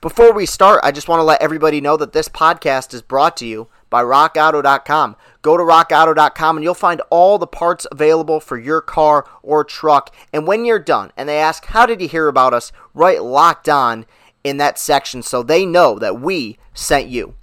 Before we start, I just want to let everybody know that this podcast is brought to you by rockauto.com. Go to rockauto.com and you'll find all the parts available for your car or truck. And when you're done and they ask, How did you hear about us? Write locked on in that section so they know that we sent you.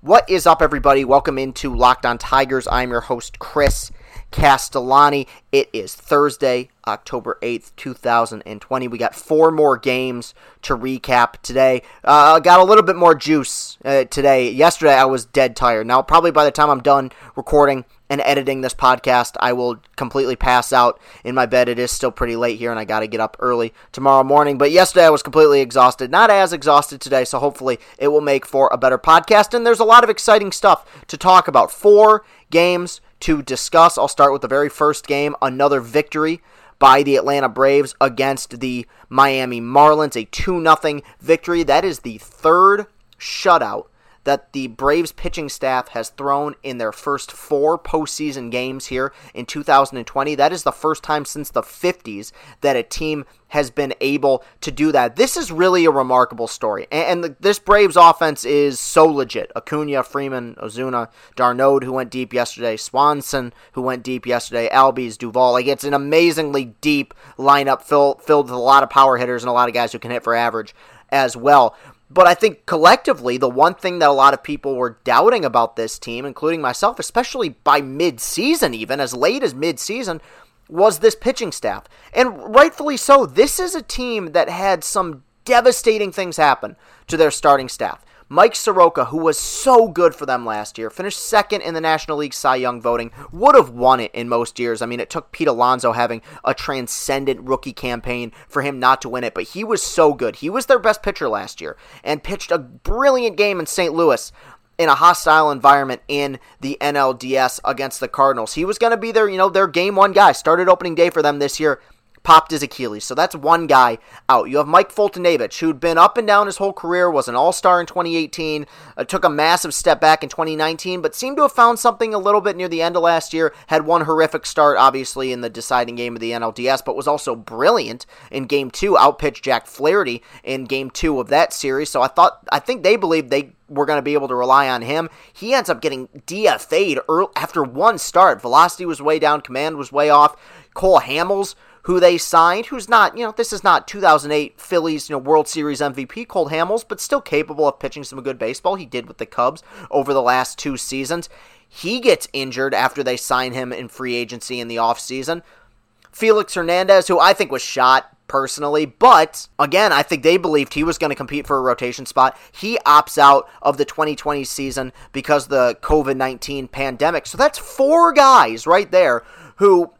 What is up, everybody? Welcome into Locked On Tigers. I'm your host, Chris Castellani. It is Thursday, October 8th, 2020. We got four more games to recap today. Uh, got a little bit more juice uh, today. Yesterday, I was dead tired. Now, probably by the time I'm done recording and editing this podcast, I will completely pass out in my bed. It is still pretty late here, and I got to get up early tomorrow morning. But yesterday, I was completely exhausted. Not as exhausted today, so hopefully, it will make for a better podcast. And there's a lot of exciting stuff to talk about. Four games to discuss. I'll start with the very first game, another victory by the Atlanta Braves against the Miami Marlins, a 2 0 victory. That is the third shutout that the Braves pitching staff has thrown in their first four postseason games here in 2020. That is the first time since the 50s that a team has been able to do that. This is really a remarkable story. And, the, this Braves offense is so legit. Acuna, Freeman, Ozuna, d'Arnaud, who went deep yesterday, Swanson, who went deep yesterday, Albies, Duvall. Like, it's an amazingly deep lineup fill, filled with a lot of power hitters and a lot of guys who can hit for average as well. But I think collectively, the one thing that a lot of people were doubting about this team, including myself, especially by mid-season, even as late as mid-season, was this pitching staff. And rightfully so. This is a team that had some devastating things happen to their starting staff. Mike Soroka, who was so good for them last year, finished second in the National League Cy Young voting, would have won it in most years. I mean, it took Pete Alonso having a transcendent rookie campaign for him not to win it, but he was so good. He was their best pitcher last year and pitched a brilliant game in St. Louis in a hostile environment in the NLDS against the Cardinals. He was going to be their, you know, their game one guy. Started opening day for them this year popped his Achilles. So that's one guy out. You have Mike Foltynewicz, who'd been up and down his whole career, was an all star in 2018, uh, took a massive step back in 2019, but seemed to have found something a little bit near the end of last year. Had one horrific start, obviously, in the deciding game of the NLDS, but was also brilliant in game two, outpitched Jack Flaherty in game two of that series. So I thought, I think they believed they were going to be able to rely on him. He ends up getting DFA'd early, after one start. Velocity was way down, command was way off. Cole Hamels who they signed, who's not, you know, this is not 2008 Phillies, you know, World Series MVP Cole Hamels, but still capable of pitching some good baseball. He did with the Cubs over the last two seasons. He gets injured after they sign him in free agency in the offseason. Felix Hernandez, who I think was shot personally, but again, I think they believed he was going to compete for a rotation spot. He opts out of the 2020 season because the COVID 19 pandemic. So that's four guys right there who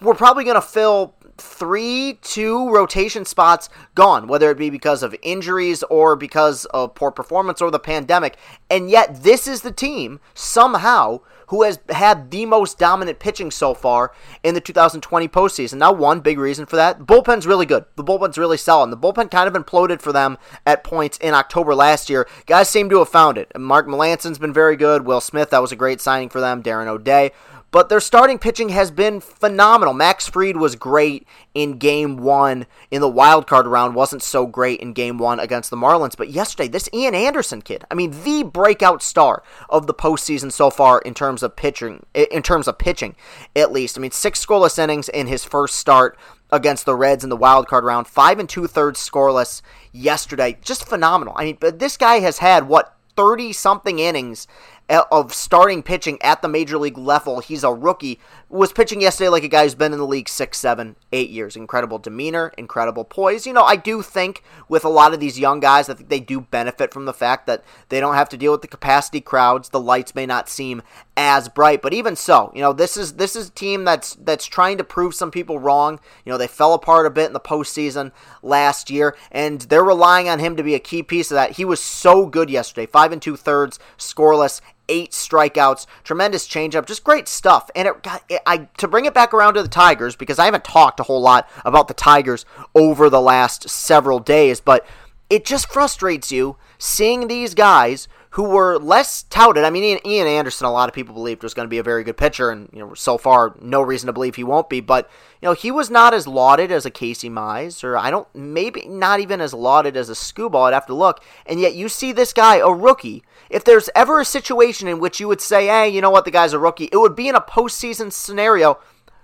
were probably going to fill three, two rotation spots gone, whether it be because of injuries or because of poor performance or the pandemic. And yet, this is the team somehow who has had the most dominant pitching so far in the 2020 postseason. Now, one big reason for that, the bullpen's really good. The bullpen's really solid. The bullpen kind of imploded for them at points in October last year. Guys seem to have found it. Mark Melancon's been very good. Will Smith, that was a great signing for them. Darren O'Day. But their starting pitching has been phenomenal. Max Fried was great in game one. In the wild card round, wasn't so great in game one against the Marlins. But yesterday, this Ian Anderson kid, I mean, the breakout star of the postseason so far in terms of pitching, in terms of pitching, at least. I mean, six scoreless innings in his first start against the Reds in the wild card round, five and two thirds scoreless yesterday. Just phenomenal. I mean, but this guy has had what 30 something innings of starting pitching at the major league level. He's a rookie. Was pitching yesterday like a guy who's been in the league six, seven, eight years. Incredible demeanor, incredible poise. You know, I do think with a lot of these young guys, I think they do benefit from the fact that they don't have to deal with the capacity crowds. The lights may not seem as bright, but even so, you know, this is this is a team that's that's trying to prove some people wrong. You know, they fell apart a bit in the postseason last year, and they're relying on him to be a key piece of that. He was so good yesterday, five and two thirds, scoreless, eight strikeouts, tremendous changeup, just great stuff. And it got I to bring it back around to the Tigers because I haven't talked a whole lot about the Tigers over the last several days, but it just frustrates you seeing these guys who were less touted. I mean, Ian, Anderson, a lot of people believed was going to be a very good pitcher, and you know, so far, no reason to believe he won't be. But you know, he was not as lauded as a Casey Mize, or I don't, maybe not even as lauded as a Skubal. I'd have to look. And yet, you see this guy, a rookie. If there's ever a situation in which you would say, "Hey, you know what, the guy's a rookie," it would be in a postseason scenario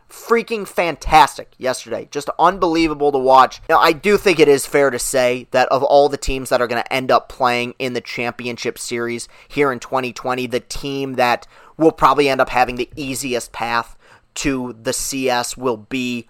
freaking fantastic yesterday. Just unbelievable to watch. Now, I do think it is fair to say that of all the teams that are going to end up playing in the championship series here in 2020, the team that will probably end up having the easiest path to the CS will be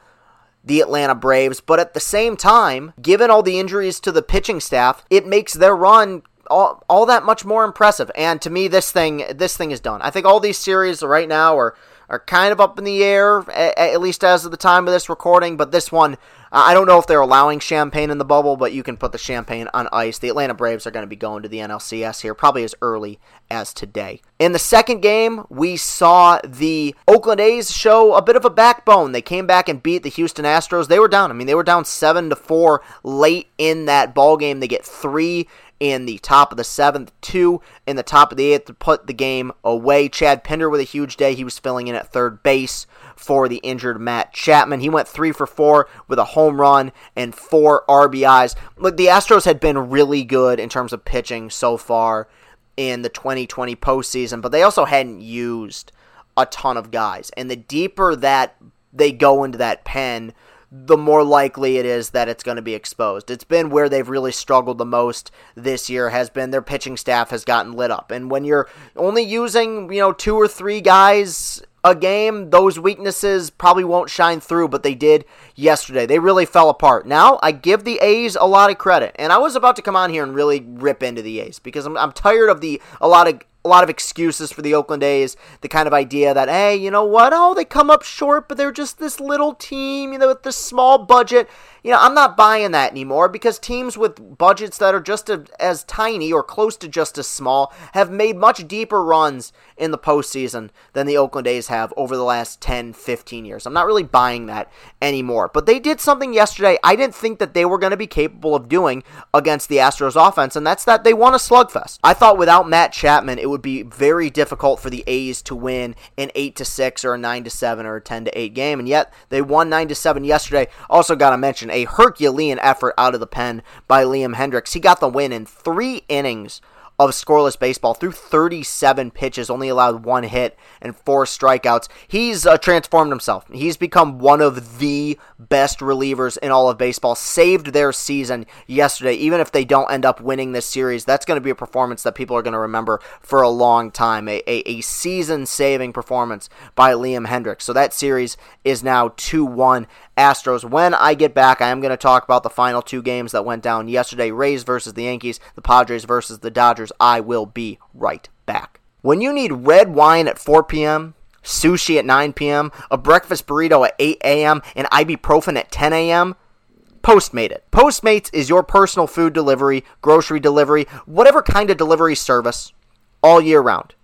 the Atlanta Braves. But at the same time, given all the injuries to the pitching staff, it makes their run all, all that much more impressive. And to me, this thing this thing is done. I think all these series right now are are kind of up in the air, at least as of the time of this recording. But this one, uh, I don't know if they're allowing champagne in the bubble, but you can put the champagne on ice. The Atlanta Braves are going to be going to the NLCS here, probably as early as today. In the second game, we saw the Oakland A's show a bit of a backbone. They came back and beat the Houston Astros. They were down. I mean, they were down seven to four late in that ball game. They get three in the top of the seventh, two in the top of the eighth to put the game away. Chad Pinder with a huge day. He was filling in at third base for the injured Matt Chapman. He went three for four with a home run and four RBIs. Look, the Astros had been really good in terms of pitching so far in the 2020 postseason, but they also hadn't used a ton of guys. And the deeper that they go into that pen, the more likely it is that it's going to be exposed. It's been where they've really struggled the most this year has been their pitching staff has gotten lit up. And when you're only using, you know, two or three guys a game, those weaknesses probably won't shine through, but they did yesterday. They really fell apart. Now, I give the A's a lot of credit. And I was about to come on here and really rip into the A's because I'm, I'm tired of the a lot of a lot of excuses for the Oakland A's. The kind of idea that, hey, you know what? Oh, they come up short, but they're just this little team, you know, with this small budget you know, I'm not buying that anymore because teams with budgets that are just as tiny or close to just as small have made much deeper runs in the postseason than the Oakland A's have over the last 10, 15 years. I'm not really buying that anymore. But they did something yesterday I didn't think that they were going to be capable of doing against the Astros offense, and that's that they won a slugfest. I thought without Matt Chapman, it would be very difficult for the A's to win an 8 to 6 or a 9 to 7 or a 10 to 8 game, and yet they won 9 to 7 yesterday. Also got to mention a Herculean effort out of the pen by Liam Hendriks. He got the win in three innings of scoreless baseball through 37 pitches, only allowed one hit and four strikeouts. He's uh, transformed himself. He's become one of the best relievers in all of baseball. Saved their season yesterday. Even if they don't end up winning this series, that's going to be a performance that people are going to remember for a long time. A, a, a season saving performance by Liam Hendriks. So that series is now 2 1 Astros. When I get back, I am going to talk about the final two games that went down yesterday Rays versus the Yankees, the Padres versus the Dodgers. I will be right back. When you need red wine at 4 p.m., sushi at 9 p.m., a breakfast burrito at 8 a.m., and ibuprofen at 10 a.m., Postmate it. Postmates is your personal food delivery, grocery delivery, whatever kind of delivery service all year round.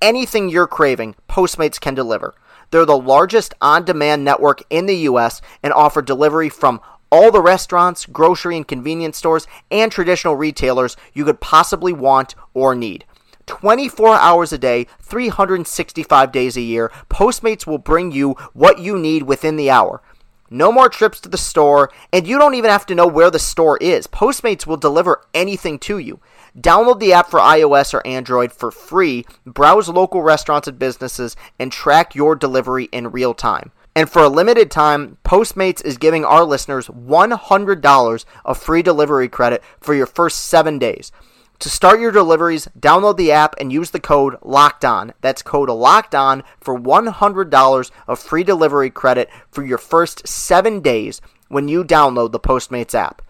Anything you're craving, Postmates can deliver. They're the largest on demand network in the U.S. and offer delivery from all the restaurants, grocery and convenience stores, and traditional retailers you could possibly want or need. 24 hours a day, 365 days a year, Postmates will bring you what you need within the hour. No more trips to the store, and you don't even have to know where the store is. Postmates will deliver anything to you. Download the app for iOS or Android for free, browse local restaurants and businesses, and track your delivery in real time. And for a limited time, Postmates is giving our listeners $100 of free delivery credit for your first seven days. To start your deliveries, download the app and use the code Locked On. That's code Locked On for $100 of free delivery credit for your first seven days when you download the Postmates app.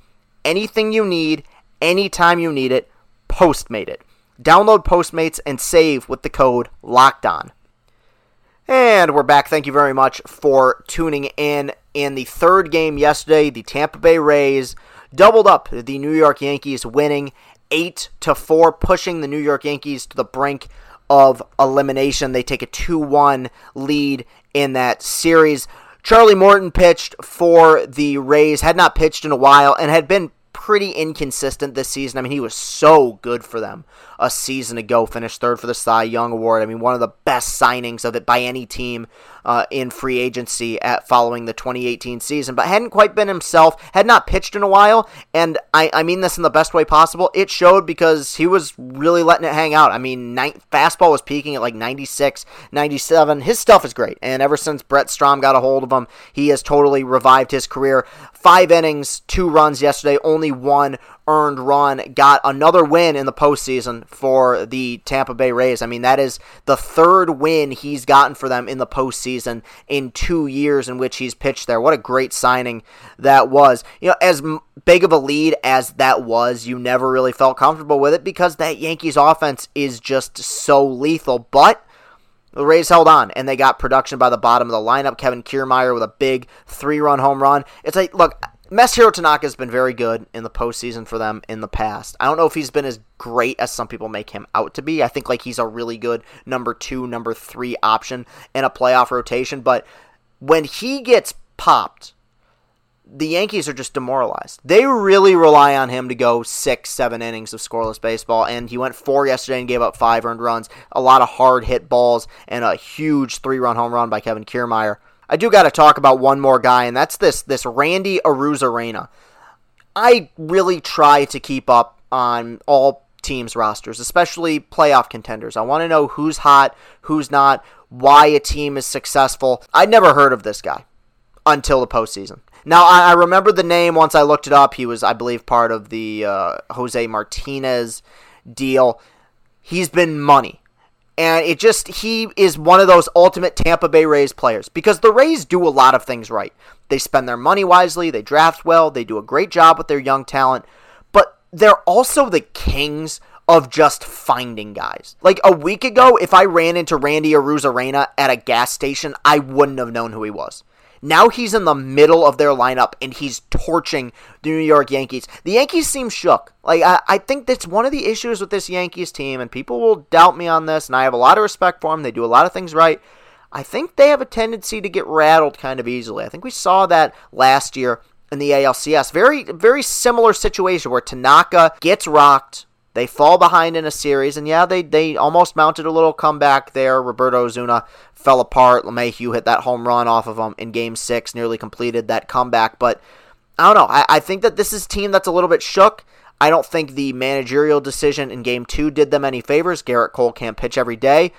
Anything you need, anytime you need it, Postmate it. Download Postmates and save with the code Locked On. And we're back. Thank you very much for tuning in. In the third game yesterday, the Tampa Bay Rays doubled up the New York Yankees, winning 8 to 4, pushing the New York Yankees to the brink of elimination. They take a 2 1 lead in that series. Charlie Morton pitched for the Rays, had not pitched in a while, and had been pretty inconsistent this season. I mean, he was so good for them a season ago, finished third for the Cy Young Award. I mean, one of the best signings of it by any team uh, in free agency at following the 2018 season, but hadn't quite been himself, had not pitched in a while, and I, I mean this in the best way possible. It showed because he was really letting it hang out. I mean, night, fastball was peaking at like 96, 97. His stuff is great, and ever since Brent Strom got a hold of him, he has totally revived his career. Five innings, two runs yesterday, only one earned run, got another win in the postseason for the Tampa Bay Rays. I mean, that is the third win he's gotten for them in the postseason in two years in which he's pitched there. What a great signing that was. You know, as big of a lead as that was, you never really felt comfortable with it because that Yankees offense is just so lethal. But the Rays held on and they got production by the bottom of the lineup. Kevin Kiermaier with a big three run home run. It's like, look, Masahiro Tanaka has been very good in the postseason for them in the past. I don't know if he's been as great as some people make him out to be. I think like he's a really good number two, number three option in a playoff rotation. But when he gets popped, the Yankees are just demoralized. They really rely on him to go six, seven innings of scoreless baseball, and he went four yesterday and gave up five earned runs, a lot of hard hit balls, and a huge three run home run by Kevin Kiermaier. I do got to talk about one more guy, and that's this this Randy Arozarena. I really try to keep up on all teams' rosters, especially playoff contenders. I want to know who's hot, who's not, why a team is successful. I'd never heard of this guy until the postseason. Now, I, I remember the name once I looked it up. He was, I believe, part of the uh, Jose Martinez deal. He's been money. And it just, he is one of those ultimate Tampa Bay Rays players because the Rays do a lot of things right. They spend their money wisely, they draft well, they do a great job with their young talent, but they're also the kings of just finding guys. Like a week ago, if I ran into Randy Arozarena at a gas station, I wouldn't have known who he was. Now he's in the middle of their lineup and he's torching the New York Yankees. The Yankees seem shook. Like I, I think that's one of the issues with this Yankees team, and people will doubt me on this, and I have a lot of respect for them. They do a lot of things right. I think they have a tendency to get rattled kind of easily. I think we saw that last year in the ALCS. Very, very similar situation where Tanaka gets rocked they fall behind in a series, and yeah, they, they almost mounted a little comeback there. Roberto Osuna fell apart. LeMahieu hit that home run off of them in game six, nearly completed that comeback. But I don't know. I, I think that this is team that's a little bit shook. I don't think the managerial decision in game two did them any favors. Gerrit Cole can't pitch every day.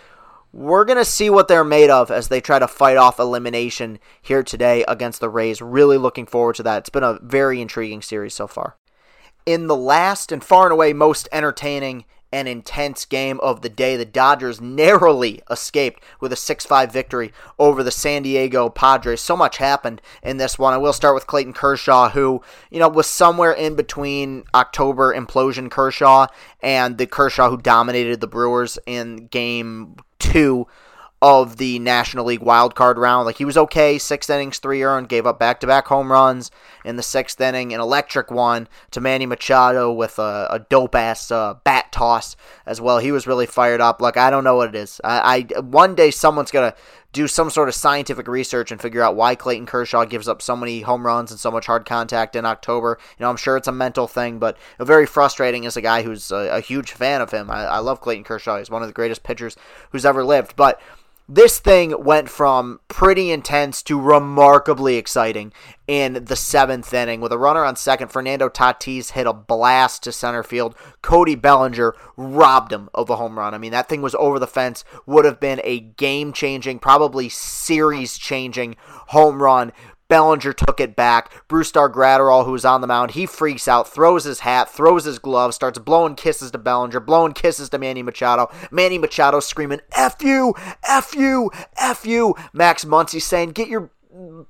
We're going to see what they're made of as they try to fight off elimination here today against the Rays. Really looking forward to that. It's been a very intriguing series so far in the last and far and away most entertaining and intense game of the day. The Dodgers narrowly escaped with a 6 5 victory over the San Diego Padres. So much happened in this one. I will start with Clayton Kershaw, who, you know, was somewhere in between October implosion Kershaw and the Kershaw who dominated the Brewers in game two of the National League wild card round. Like he was okay, six innings, three earned, gave up back to back home runs in the sixth inning, an electric one to Manny Machado with a, a dope ass uh, bat toss as well. He was really fired up. Like I don't know what it is. I, I one day someone's gonna do some sort of scientific research and figure out why Clayton Kershaw gives up so many home runs and so much hard contact in October. You know, I'm sure it's a mental thing, but very frustrating as a guy who's a, a huge fan of him. I, I love Clayton Kershaw. He's one of the greatest pitchers who's ever lived. But this thing went from pretty intense to remarkably exciting in the seventh inning. With a runner on second, Fernando Tatis hit a blast to center field. Cody Bellinger robbed him of a home run. I mean, that thing was over the fence, would have been a game changing, probably series changing home run. Bellinger took it back. Brusdar Graterol, was on the mound, he freaks out, throws his hat, throws his glove, starts blowing kisses to Bellinger, blowing kisses to Manny Machado. Manny Machado screaming, F you, F you, F you. Max Muncy saying, get your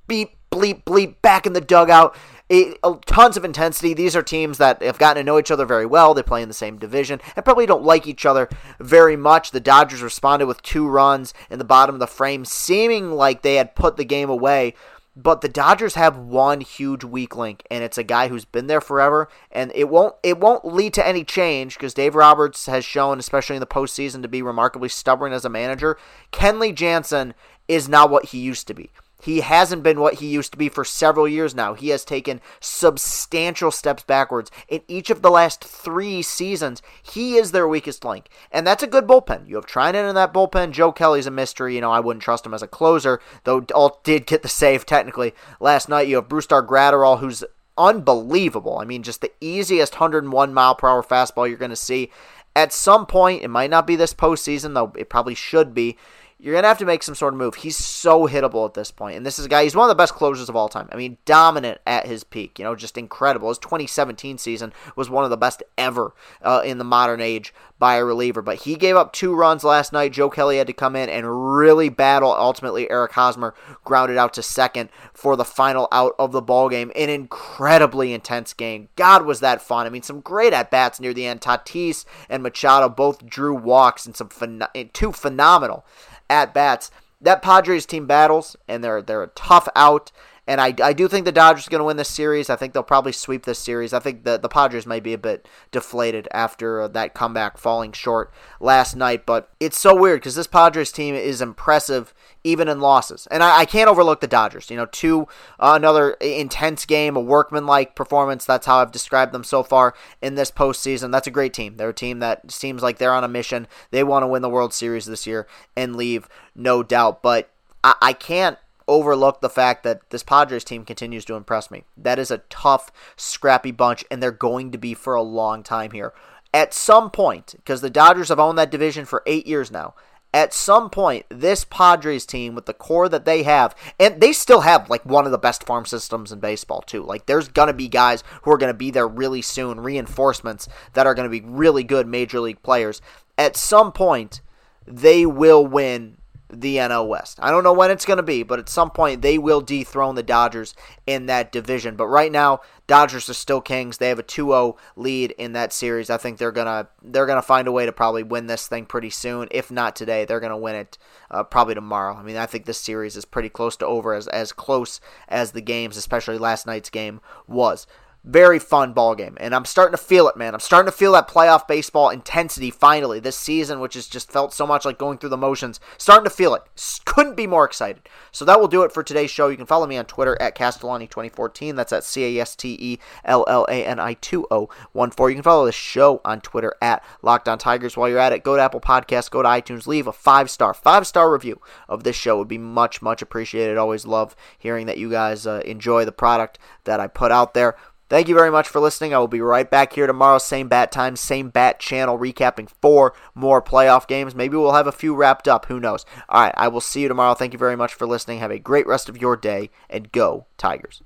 beep, bleep, bleep back in the dugout. It, uh, tons of intensity. These are teams that have gotten to know each other very well. They play in the same division and probably don't like each other very much. The Dodgers responded with two runs in the bottom of the frame, seeming like they had put the game away but the Dodgers have one huge weak link, and it's a guy who's been there forever, and it won't it won't lead to any change because Dave Roberts has shown, especially in the postseason, to be remarkably stubborn as a manager. Kenley Jansen is not what he used to be. He hasn't been what he used to be for several years now. He has taken substantial steps backwards. In each of the last three seasons, he is their weakest link. And that's a good bullpen. You have Treinen in that bullpen. Joe Kelly's a mystery. You know, I wouldn't trust him as a closer, though Alt did get the save technically last night. You have Brusdar Graterol, who's unbelievable. I mean, just the easiest 101 mile per hour fastball you're going to see. At some point, it might not be this postseason, though it probably should be you're to have to make some sort of move. He's so hittable at this point. And this is a guy, he's one of the best closers of all time. I mean, dominant at his peak, you know, just incredible. His 2017 season was one of the best ever uh, in the modern age by a reliever. But he gave up two runs last night. Joe Kelly had to come in and really battle. Ultimately, Eric Hosmer grounded out to second for the final out of the ball game. An incredibly intense game. God, was that fun. I mean, some great at bats near the end. Tatis and Machado both drew walks and some phen- two phenomenal at bats. That Padres team battles, and they're they're a tough out. And I, I do think the Dodgers are going to win this series. I think they'll probably sweep this series. I think the, the Padres may be a bit deflated after uh, that comeback falling short last night. But it's so weird because this Padres team is impressive even in losses. And I, I can't overlook the Dodgers. You know, two, uh, another intense game, a workmanlike performance. That's how I've described them so far in this postseason. That's a great team. They're a team that seems like they're on a mission. They want to win the World Series this year and leave, no doubt. But I, I can't overlook the fact that this Padres team continues to impress me. That is a tough, scrappy bunch, and they're going to be for a long time here. At some point, because the Dodgers have owned that division for eight years now, at some point, this Padres team, with the core that they have, and they still have like one of the best farm systems in baseball, too. Like, there's going to be guys who are going to be there really soon, reinforcements that are going to be really good major league players. At some point, they will win the NL West. I don't know when it's going to be, but at some point they will dethrone the Dodgers in that division. But right now, Dodgers are still kings. They have a 2-0 lead in that series. I think they're going to they're going to find a way to probably win this thing pretty soon. If not today, they're going to win it uh, probably tomorrow. I mean, I think this series is pretty close to over as as close as the games, especially last night's game was very fun ball game and i'm starting to feel it man. I'm starting to feel that playoff baseball intensity finally this season which has just felt so much like going through the motions. Starting to feel it. Couldn't be more excited. So that will do it for today's show. You can follow me on twitter at castellani 2014 that's at c-a-s-t-e-l-l-a-n-i 2014 you can follow the show on twitter at locked on tigers. While you're at it go to apple Podcasts, go to itunes leave a five star five star review of this show. It would be much much appreciated. Always love hearing that you guys uh, enjoy the product that i put out there Thank you very much for listening. I will be right back here tomorrow, same bat time, same bat channel, recapping four more playoff games. Maybe we'll have a few wrapped up. Who knows? All right, I will see you tomorrow. Thank you very much for listening. Have a great rest of your day, and go, Tigers.